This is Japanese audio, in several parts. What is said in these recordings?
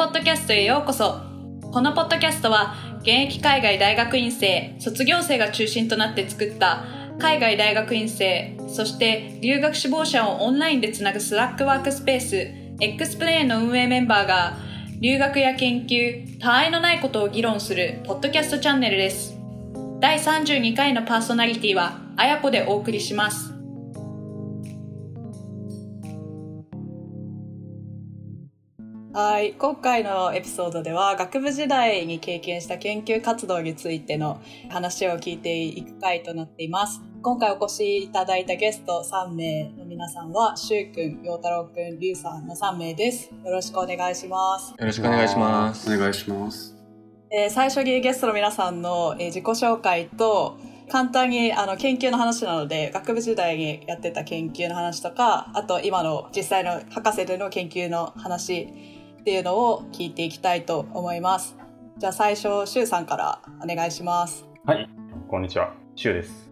ポッドキャストへようこそ。このポッドキャストは現役海外大学院生卒業生が中心となって作った海外大学院生そして留学志望者をオンラインでつなぐスラックワークスペース X プレーンの運営メンバーが留学や研究他愛のないことを議論するポッドキャストチャンネルです。第32回のパーソナリティはあやこでお送りします。はい。今回のエピソードでは学部時代に経験した研究活動についての話を聞いていく回となっています。今回お越しいただいたゲスト3名の皆さんはしゅうくん、ようたろうくん、りゅうさんの3名です。よろしくお願いします。よろしくお願いします。お願いします。えー最初にゲストの皆さんの、えー自己紹介と簡単にあの研究の話なので学部時代にやってた研究の話とかあと今の実際の博士での研究の話っていうのを聞いていきたいと思います。じゃあ最初しゅうさんからお願いします。はいこんにちは。シュウです。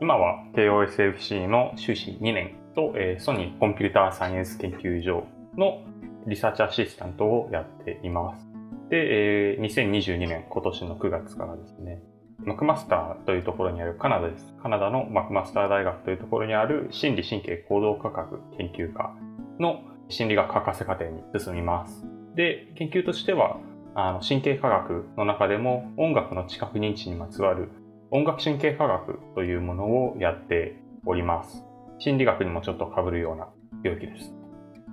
今は KOSFC の修士2年と、えーソニーコンピューターサイエンス研究所のリサーチアシスタントをやっています。で、えー2022年今年の9月からですね。マクマスターというところにあるカナダです。カナダのマクマスター大学というところにある心理神経行動科学研究科の心理学博士課程に進みます。で、研究としては、あの神経科学の中でも音楽の知覚認知にまつわる音楽神経科学というものをやっております。心理学にもちょっと被るような領域です。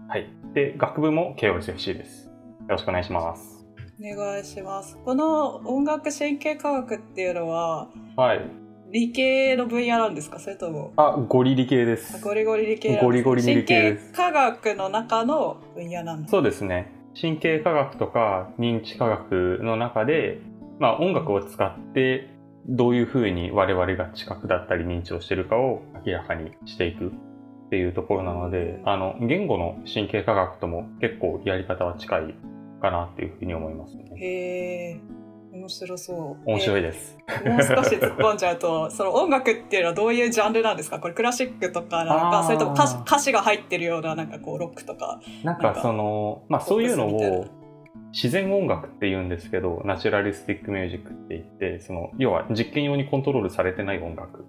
はい。で、学部も KOSFC です。よろしくお願いします。お願いしますこの音楽神経科学っていうのははい。理系の分野なんですか？それともあ、ゴリ理系です。ゴリゴリ理系ゴリゴリ理系です神経科学の中の分野なんですそうですね。神経科学とか認知科学の中で、まあ音楽を使ってどういうふうに我々が知覚だったり認知をしているかを明らかにしていくっていうところなので、あの、言語の神経科学とも結構やり方は近いかなっていうふうに思いますね。へえ面白そう。面白いい、です。えーもう少し突っ込んじゃうとその音楽っていうのはどういうジャンルなんですか？これクラシックとかなんかそれとも歌詞歌詞が入ってるようななんかこうロックとか。なんかその、まあそういうのを自然音楽って言うんですけど、ナチュラリスティックミュージックって言って、その、要は実験用にコントロールされてない音楽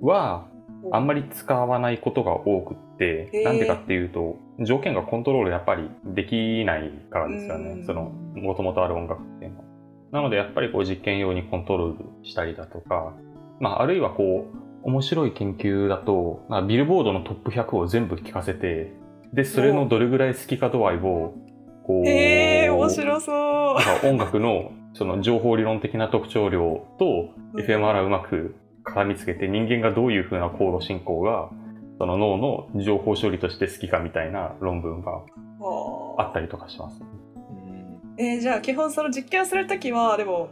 は、あんまり使わないことが多くって、なんでかっていうと、条件がコントロールやっぱりできないからですようん。ねその、もともとある音楽っていうのは。なのでやっぱりこう実験用にコントロールしたりだとか、まああるいはこう、面白い研究だと、まあビルボードのトップ100を全部聞かせて、で、それのどれぐらい好きか度合いを、こう、へえ面白そう。なんか音楽のその情報理論的な特徴量とうん。FMR をうまく絡みつけて人間がどういうふうな行動進行がその脳の情報処理として好きかみたいな論文があったりとかします。えーじゃあ基本その実験をするときはでも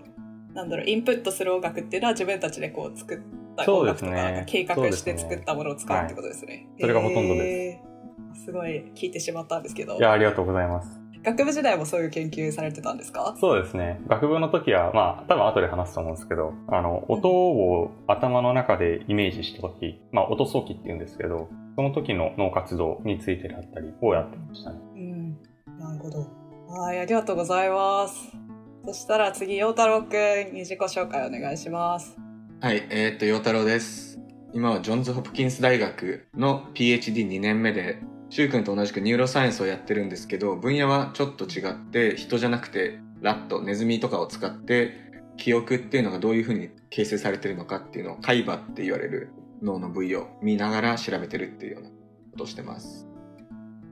なんだろうインプットする音楽っていうのは自分たちでこう作った音楽とかね計画して作ったものを使うってことですね。いそれがほとんどですえーすごい聞いてしまったんですけどいや、ありがとうございます。学部時代もそういう研究されてたんですか？そうですね。学部の時は、まあ、多分後で話すと思うんですけど、あの、音を頭の中でイメージした時、まあ、音早期って言うんですけど、その時の脳活動についてだったりをやってましたね。うんなるほどはいありがとうございますそしたら次陽太郎くんに自己紹介お願いしますはい、えーっと、陽太郎です。今はジョンズ・ホプキンス大学の PhD2 年目で、シュウ君と同じくニューロサイエンスをやってるんですけど、分野はちょっと違って、人じゃなくて、ラット、ネズミとかを使って、記憶っていうのがどういうふうに形成されてるのかっていうのを、海馬って言われる脳の部位を見ながら調べてるっていうようなことをしてます。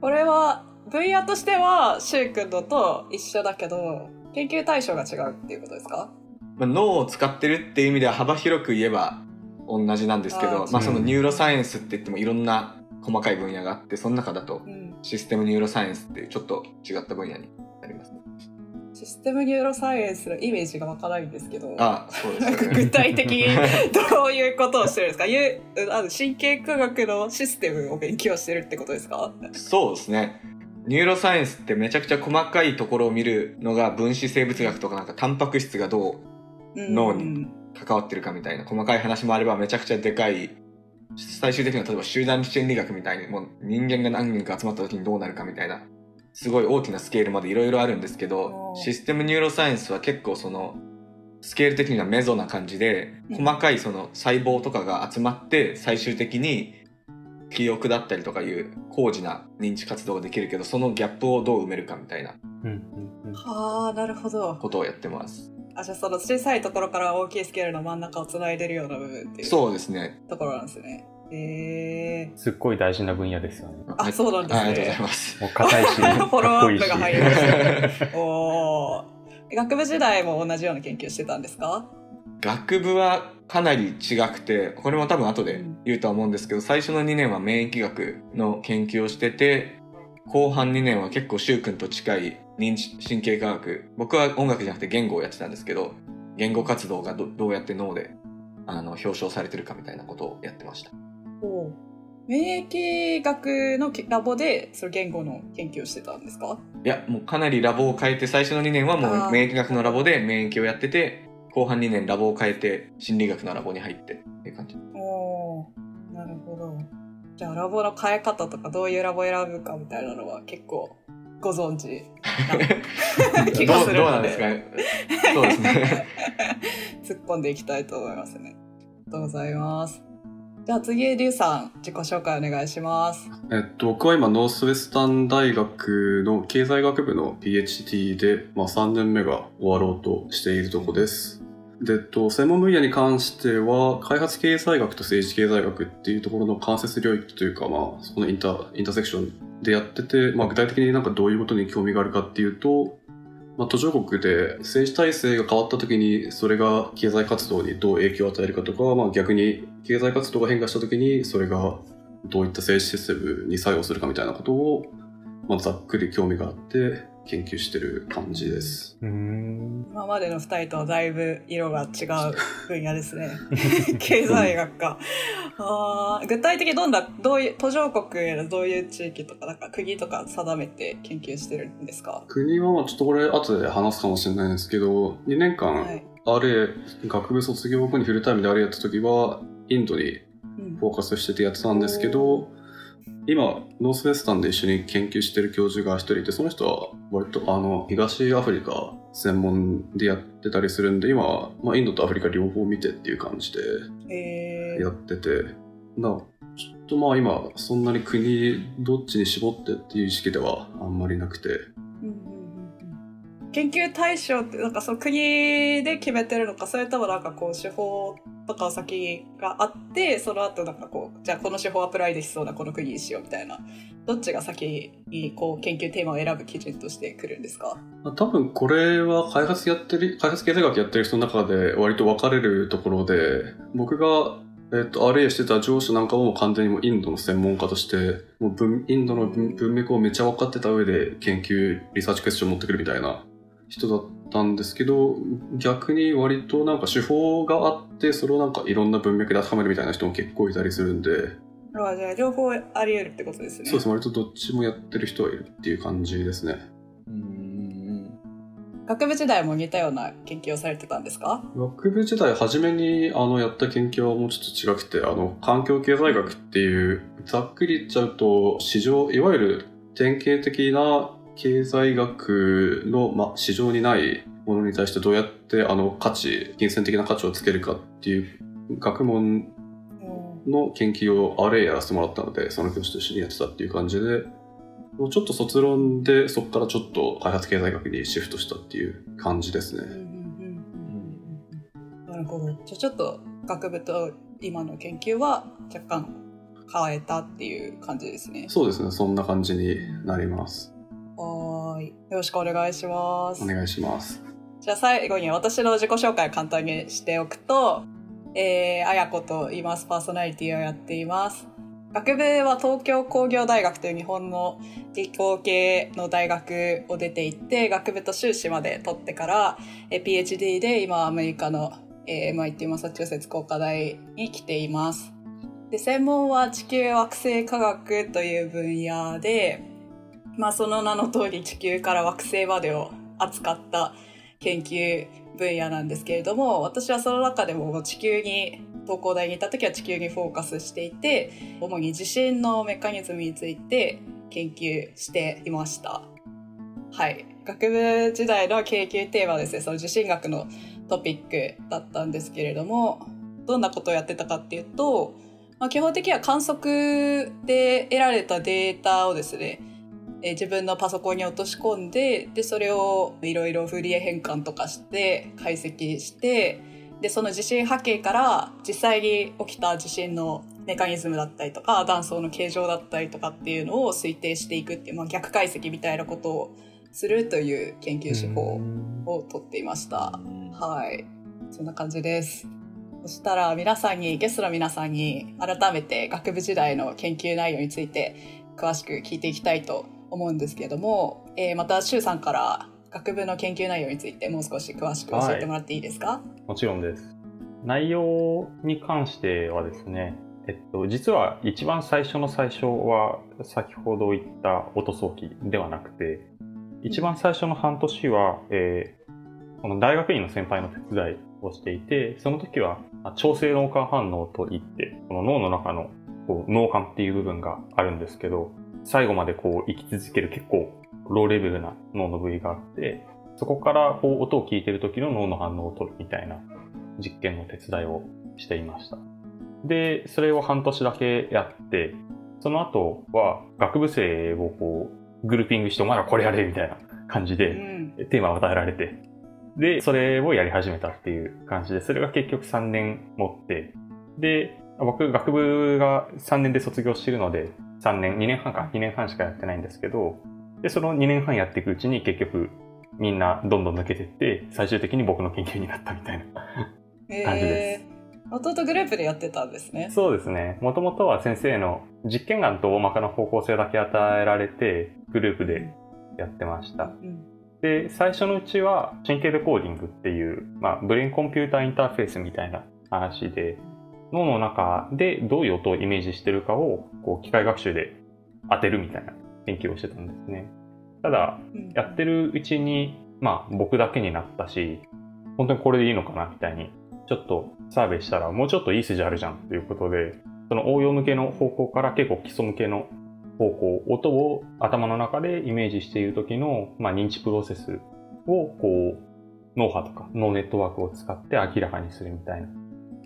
これは分野としてはしゅうくんのと一緒だけど研究対象が違うっていうことですか？まあ、脳を使ってるっていう意味では幅広く言えば同じなんですけどまあ、その neuroscience って言ってもいろんな細かい分野があってその中だとうん。 system neuroscience っていうちょっと違った分野になりますね。 system neuroscience のイメージが湧かないんですけど。あそうですね。具体的に どういうことをしてるんですか？いうあの神経科学のシステムを勉強してるってことですか？そうですね。ニューロサイエンスってめちゃくちゃ細かいところを見るのが分子生物学とかなんかタンパク質がどう脳に関わってるかみたいな細かい話もあればめちゃくちゃでかい。最終的には例えば集団心理学みたいにもう人間が何人か集まった時にどうなるかみたいなすごい大きなスケールまでいろいろあるんですけどシステムニューロサイエンスは結構そのスケール的にはメゾな感じでうん。細かいその細胞とかが集まって最終的に記憶だったりとかいう高次な認知活動ができるけどそのギャップをどう埋めるかみたいなはあなるほどことをやってます。あじゃあその小さいところから大きいスケールの真ん中をつないでるような部分っていうそうですね。ところなんですねへえすっごい大事な分野ですよね。あそうなんですね。あありがとうございます。もう硬いし、フォローア。ップが入りまし。たおー。学部時代も同じような研究してたんですか？学部はかなり違くてこれも多分後で言うとは思うんですけど最初の2年は免疫学の研究をしてて後半2年は結構柊君と近い認知神経科学。僕は音楽じゃなくて言語をやってたんですけど言語活動がどどうやって脳であの表彰されてるかみたいなことをやってました。お免疫学のラボでその言語の研究をしてたんですか？いやもうかなりラボを変えて最初の2年はもう免疫学のラボで免疫をやってて後半2年ラボを変えて心理学のラボに入ってっていう感じ。おーなるほど。じゃあラボの変え方とかどういうラボ選ぶかみたいなのは結構ご存知 どうどうなんですか？ね そうですね。突っ込んでいきたいと思いますね。ありがとうございますじゃあ次リュウさん自己紹介お願いしますえっと、僕は今、ノースウェスタン大学の経済学部の PhD で、まあ、3年目が終わろうとしているとこです。で、えっと、専門分野に関しては、開発経済学と政治経済学っていうところの間接領域というか、まあ、そこのインター、インターセクションでやってて、まあ、具体的になんかどういうことに興味があるかっていうと、まあ、途上国で政治体制が変わった時にそれが経済活動にどう影響を与えるかとか、まあ、逆に経済活動が変化した時にそれがどういった政治システムに作用するかみたいなことを、まあ、ざっくり興味があって研究してる感じです。今までの2人とはだいぶ色が違う分野ですね。経済学かあー具体的にどんなどういう途上国のどういう地域とかなんか国とか定めて研究してるんですか？国はまあちょっとこれ後で話すかもしれないんですけど2年間はい。RA、学部卒業後にフルタイムで RA やった時はインドにうん。フォーカスしててやってたんですけど今ノースウェスタンで一緒に研究してる教授が一人いてその人は割とあの東アフリカ専門でやってたりするんで今は、まあ、インドとアフリカ両方見てっていう感じでえやってて。だちょっとまあ今そんなに国どっちに絞ってっていう意識ではあんまりなくて研究対象ってなんかその国で決めてるのかそれともなんかこう手法とか先があってその後なんかこうじゃあこの手法アプライできそうなこの国にしようみたいな。どっちが先にこう研究テーマを選ぶ基準としてくるんですか？多分これは開発やってる、開発経済学やってる人の中で割と分かれるところで、僕が、えっと、RA してた上司なんかも完全にもインドの専門家として、もう文インドの文脈をめっちゃ分かってた上で研究、リサーチクエスチョン持ってくるみたいな。人だったんですけど、逆に割となんか手法があって、それをなんかいろんな文脈で高めるみたいな人も結構いたりするんで、あじゃあ両方あり得るってことですね。そうです。ね、割とどっちもやってる人はいるっていう感じですね。うん。学部時代も似たような研究をされてたんですか？学部時代初めにあのやった研究はもうちょっと違くてあの環境経済学っていうざっくり言っちゃうと市場いわゆる典型的な経済学の、ま、市場にないものに対してどうやってあの価値金銭的な価値をつけるかっていう学問の研究を RA やらせてもらったのでその教師と一緒にやってたっていう感じでもうちょっと卒論でそこからちょっと開発経済学にシフトしたっていう感じですね。うんうんうんうんうん。なるほど。じゃあちょっと学部と今の研究は若干変えたっていう感じですね。そうですね、そんな感じになります。はーいよろしくお願いしますお願いします。じゃあ最後に私の自己紹介を簡単にしておくと、えー、あやこと言います。パーソナリティをやっています。学部は東京工業大学という日本の理工系の大学を出ていって、学部と修士まで取ってから、えー PhD で今アメリカの、えー MIT マサチューセッツ工科大に来ています。で、専門は地球惑星科学という分野で、まあその名の通り地球から惑星までを扱った研究分野なんですけれども私はその中でも地球に東工大にいた時は地球にフォーカスしていて主に地震のメカニズムについて研究していました。はい、学部時代の研究テーマですね、その地震学のトピックだったんですけれども、どんなことをやってたかっていうと、まあ、基本的には観測で得られたデータをですね、えー自分のパソコンに落とし込んで、で、それをいろいろフリエ変換とかして解析して、で、その地震波形から実際に起きた地震のメカニズムだったりとか、断層の形状だったりとかっていうのを推定していくっていう、まあ、逆解析みたいなことをするという研究手法をとっていました。はい。そんな感じです。そしたら皆さんに、ゲストの皆さんに改めて学部時代の研究内容について詳しく聞いていきたいと思うんですけれども、えーまた、周さんから学部の研究内容についてもう少し詳しく教えてもらっていいですか、もちろんです。内容に関してはですね、えっと、実は一番最初の最初は先ほど言った音早期ではなくて、一番最初の半年は、えーこの大学院の先輩の手伝いをしていて、その時はあ調整脳幹反応といって、この脳の中のこう脳幹っていう部分があるんですけど、最後までこう生き続ける結構ローレベルな脳の部位があって、そこからこう音を聞いてる時の脳の反応を取るみたいな実験の手伝いをしていました。で、それを半年だけやって、その後は学部生をこうグルーピングしてお前らこれやれみたいな感じうでん。テーマを与えられて、で、それをやり始めたっていう感じで、それが結局3年持って、で、僕学部が3年で卒業してるので、3年、2年半か、2年半しかやってないんですけど、で、その2年半やっていくうちに結局みんなどんどん抜けてって、最終的に僕の研究になったみたいな感じでえー弟グループでやってたんですね。そうですね。もともとは先生の実験案と大まかな方向性だけ与えられて、グループでやってました。うん。で、最初のうちは神経デコーディングっていう、まあ、ブレインコンピューターインターフェースみたいな話で、脳の中でどういう音をイメージしてるかを、こう、機械学習で当てるみたいな研究をしてたんですね。ただ、うんやってるうちに、まあ、僕だけになったし、本当にこれでいいのかなみたいに、ちょっとサーベイしたら、もうちょっといい筋あるじゃんということで、その応用向けの方向から結構基礎向けの方向、音を頭の中でイメージしている時の、まあ、認知プロセスを、こう、脳波とか脳ネットワークを使って明らかにするみたいな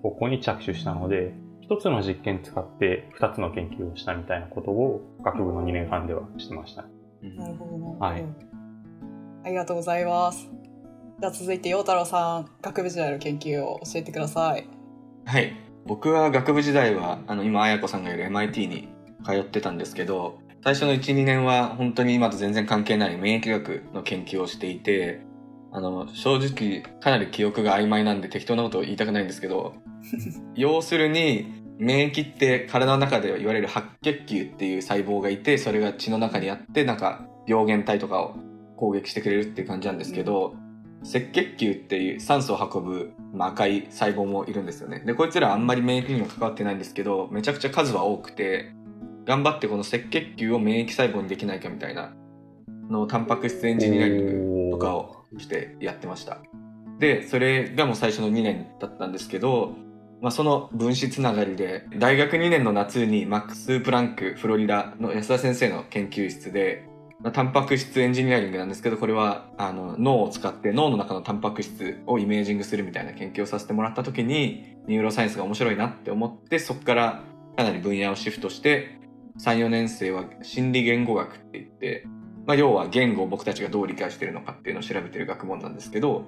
方向に着手したので、一つの実験使って二つの研究をしたみたいなことを学部の2年半ではしてました。なるほど、なるほど。はいありがとうございます。じゃあ続いて、陽太郎さん、学部時代の研究を教えてください。はい僕は学部時代はあの今綾子さんがいる MIT に通ってたんですけど最初の12年は本当に今と全然関係ない免疫学の研究をしていてあの正直かなり記憶が曖昧なんで適当なことを言いたくないんですけど 要するに免疫って体の中でいわれる白血球っていう細胞がいてそれが血の中にあってなんか病原体とかを攻撃してくれるっていう感じなんですけど、赤血球っていう酸素を運ぶ、まあ、赤い細胞もいるんですよね。でこいつらあんまり免疫にも関わってないんですけどめちゃくちゃ数は多くて頑張ってこの赤血球を免疫細胞にできないかみたいなのタンパク質エンジニアリングとかをしてやってました。でそれがもう最初の2年だったんですけど、まあ、その分子つながりで大学2年の夏にマックス・プランクフロリダの安田先生の研究室でまあタンパク質エンジニアリングなんですけどこれはあの脳を使って脳の中のタンパク質をイメージングするみたいな研究をさせてもらった時に neuroscience が面白いなって思ってそこからかなり分野をシフトして3、4年生は心理言語学って言って、まあ、要は言語を僕たちがどう理解してるのかっていうのを調べてる学問なんですけど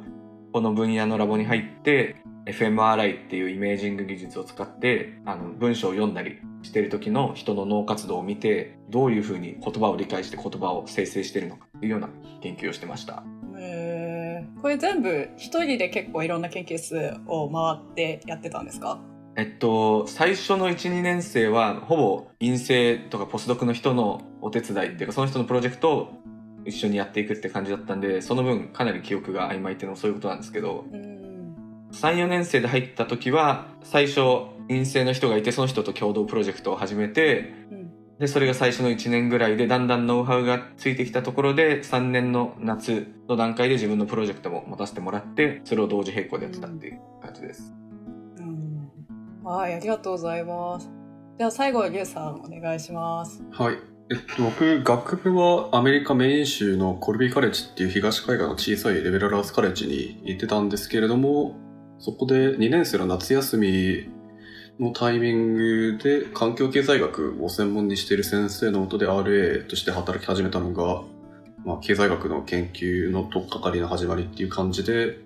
この分野のラボに入って fMRI っていうイメージング技術を使ってあの文章を読んだりしてる時の人の脳活動を見てどういうふうに言葉を理解して言葉を生成してるのかっていうような研究をしてました。えー、これ全部一人で結構いろんな研究室を回ってやってたんですか？えっと、最初の1、2年生は、ほぼ院生とかポスドクの人のお手伝いっていうか、その人のプロジェクトを一緒にやっていくって感じだったんで、その分かなり記憶が曖昧っていうのもそういうことなんですけど、うん。3、4年生で入った時は、最初、院生の人がいて、その人と共同プロジェクトを始めて、うん。で、それが最初の1年ぐらいで、だんだんノウハウがついてきたところで、3年の夏の段階で自分のプロジェクトも持たせてもらって、それを同時並行でやってたっていう感じです。うんはい、ありがとうございます。じゃあ最後、リュウさんお願いします。はい。えっと、僕、学部はアメリカメイン州のコルビーカレッジっていう東海岸の小さいレベルアーツカレッジに行ってたんですけれども、そこで2年生の夏休みのタイミングで環境経済学を専門にしている先生のもとで RA として働き始めたのが、まあ、経済学の研究の取っかかりの始まりっていう感じで、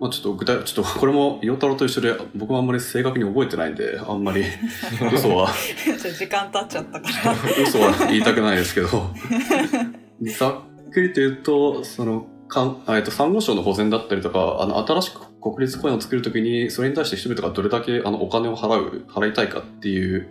まあ、ちょっと具体、ちょっとこれも、陽太郎と一緒で、僕もあんまり正確に覚えてないんで、あんまり 嘘は、時間経っちゃったから。嘘は言いたくないですけど、ざっくりと言うと、その、かんえっと、産後省の保全だったりとか、あの、新しく国立公園を作るときに、それに対して人々がどれだけあのお金を払う、払いたいかっていう、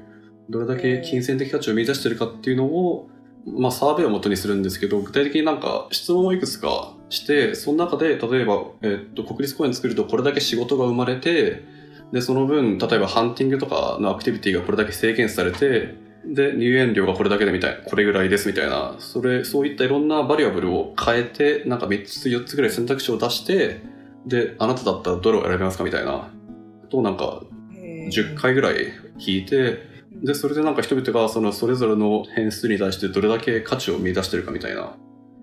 どれだけ金銭的価値を見出してるかっていうのを、まあ、サーベイを元にするんですけど、具体的になんか質問をいくつかして、その中で、例えば、えっと、国立公園作るとこれだけ仕事が生まれて、で、その分、例えばハンティングとかのアクティビティがこれだけ制限されて、で、入園料がこれだけでみたいな、これぐらいですみたいな、それ、そういったいろんなバリアブルを変えて、なんか3つ4つぐらい選択肢を出して、で、あなただったらどれを選びますかみたいな、となんか10回ぐらい聞いて、で、それでなんか人々がそのそれぞれの変数に対してどれだけ価値を見出してるかみたいな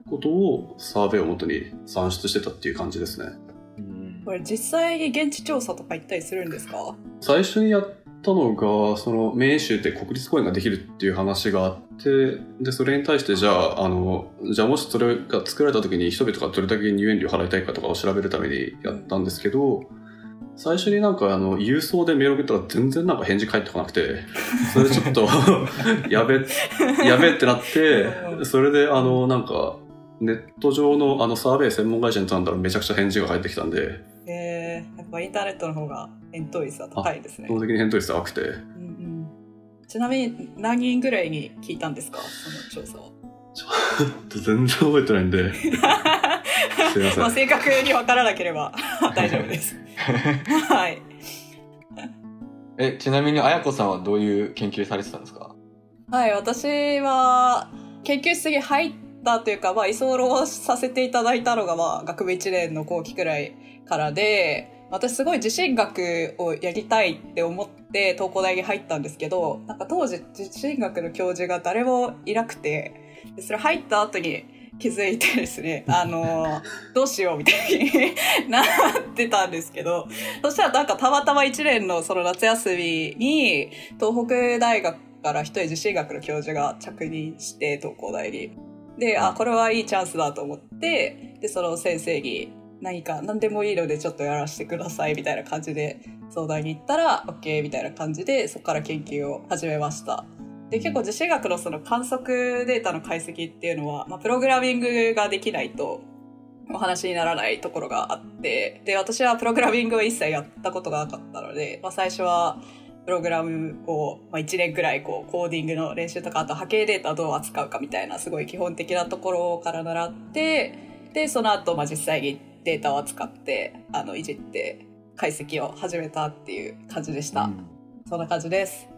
ことをサーベイをもとに算出してたっていう感じですね。うん。これ実際に現地調査とか行ったりするんですか？最初にやったのが、そのメイン州で国立公園ができるっていう話があって、で、それに対してじゃあ、あの、じゃあもしそれが作られた時に人々がどれだけ入園料払いたいかとかを調べるためにやったんですけど、最初になんかあの、郵送でメールを送ったら全然なんか返事返ってこなくて、それでちょっと、やべ、やべってなって、それであの、なんか、ネット上のあのサーベイ専門会社に頼んだらめちゃくちゃ返事が返ってきたんで、えー、やっぱインターネットの方が返答率は高いですね。基本的に返答率高くて、うんうん、ちなみに何人ぐらいに聞いたんですか？その調査は。全然覚えてないんで、すいませんまあ、正確に分からなければ 大丈夫です。はい。え、ちなみに、あやこさんはどういう研究されてたんですか？はい、私は研究室に入ったというか、まあ、居候させていただいたのが、まあ、学部1年の後期くらいからで、私すごい地震学をやりたいって思って東工大に入ったんですけど、なんか当時地震学の教授が誰もいなくて、でそれ入った後に気づいてですね、あの、どうしようみたいに なってたんですけど、そしたらなんかたまたま1年のその夏休みに、東北大学から一人地震学の教授が着任して、東工大に。で、あ、これはいいチャンスだと思って、で、その先生に何か何でもいいのでちょっとやらせてくださいみたいな感じで相談に行ったら OK みたいな感じでそこから研究を始めました。で結構地震学のその観測データの解析っていうのは、まあ、プログラミングができないとお話にならないところがあってで私はプログラミングを一切やったことがなかったので、まあ、最初はプログラムを、まあ、1年くらいこうコーディングの練習とかあと波形データをどう扱うかみたいなすごい基本的なところから習ってでその後、まあ実際にデータを扱ってあのいじって解析を始めたっていう感じでした。そんな感じです。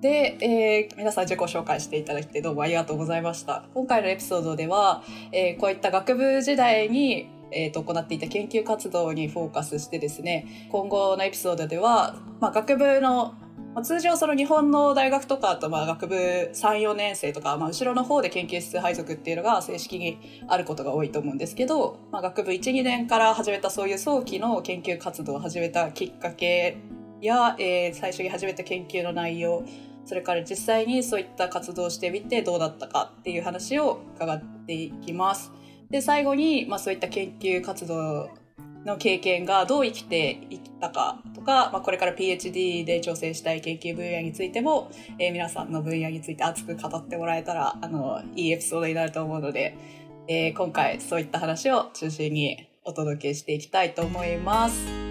で、えー皆さん自己紹介していただいてどうもありがとうございました。今回のエピソードでは、えーこういった学部時代に、えーと行っていた研究活動にフォーカスしてですね、今後のエピソードでは、まあ、学部のまあ通常その日本の大学とかあとまあ学部3、4年生とか、まあ、後ろの方で研究室配属っていうのが正式にあることが多いと思うんですけど、まあ、学部1、2年から始めたそういう早期の研究活動を始めたきっかけや、えー最初に始めた研究の内容、それから実際にそういった活動をしてみてどうだったかっていう話を伺っていきます。で、最後に、まあそういった研究活動の経験がどう生きていったかとか、まあこれから PhD で挑戦したい研究分野についても、えー皆さんの分野について熱く語ってもらえたら、あの、いいエピソードになると思うので、えー今回そういった話を中心にお届けしていきたいと思います。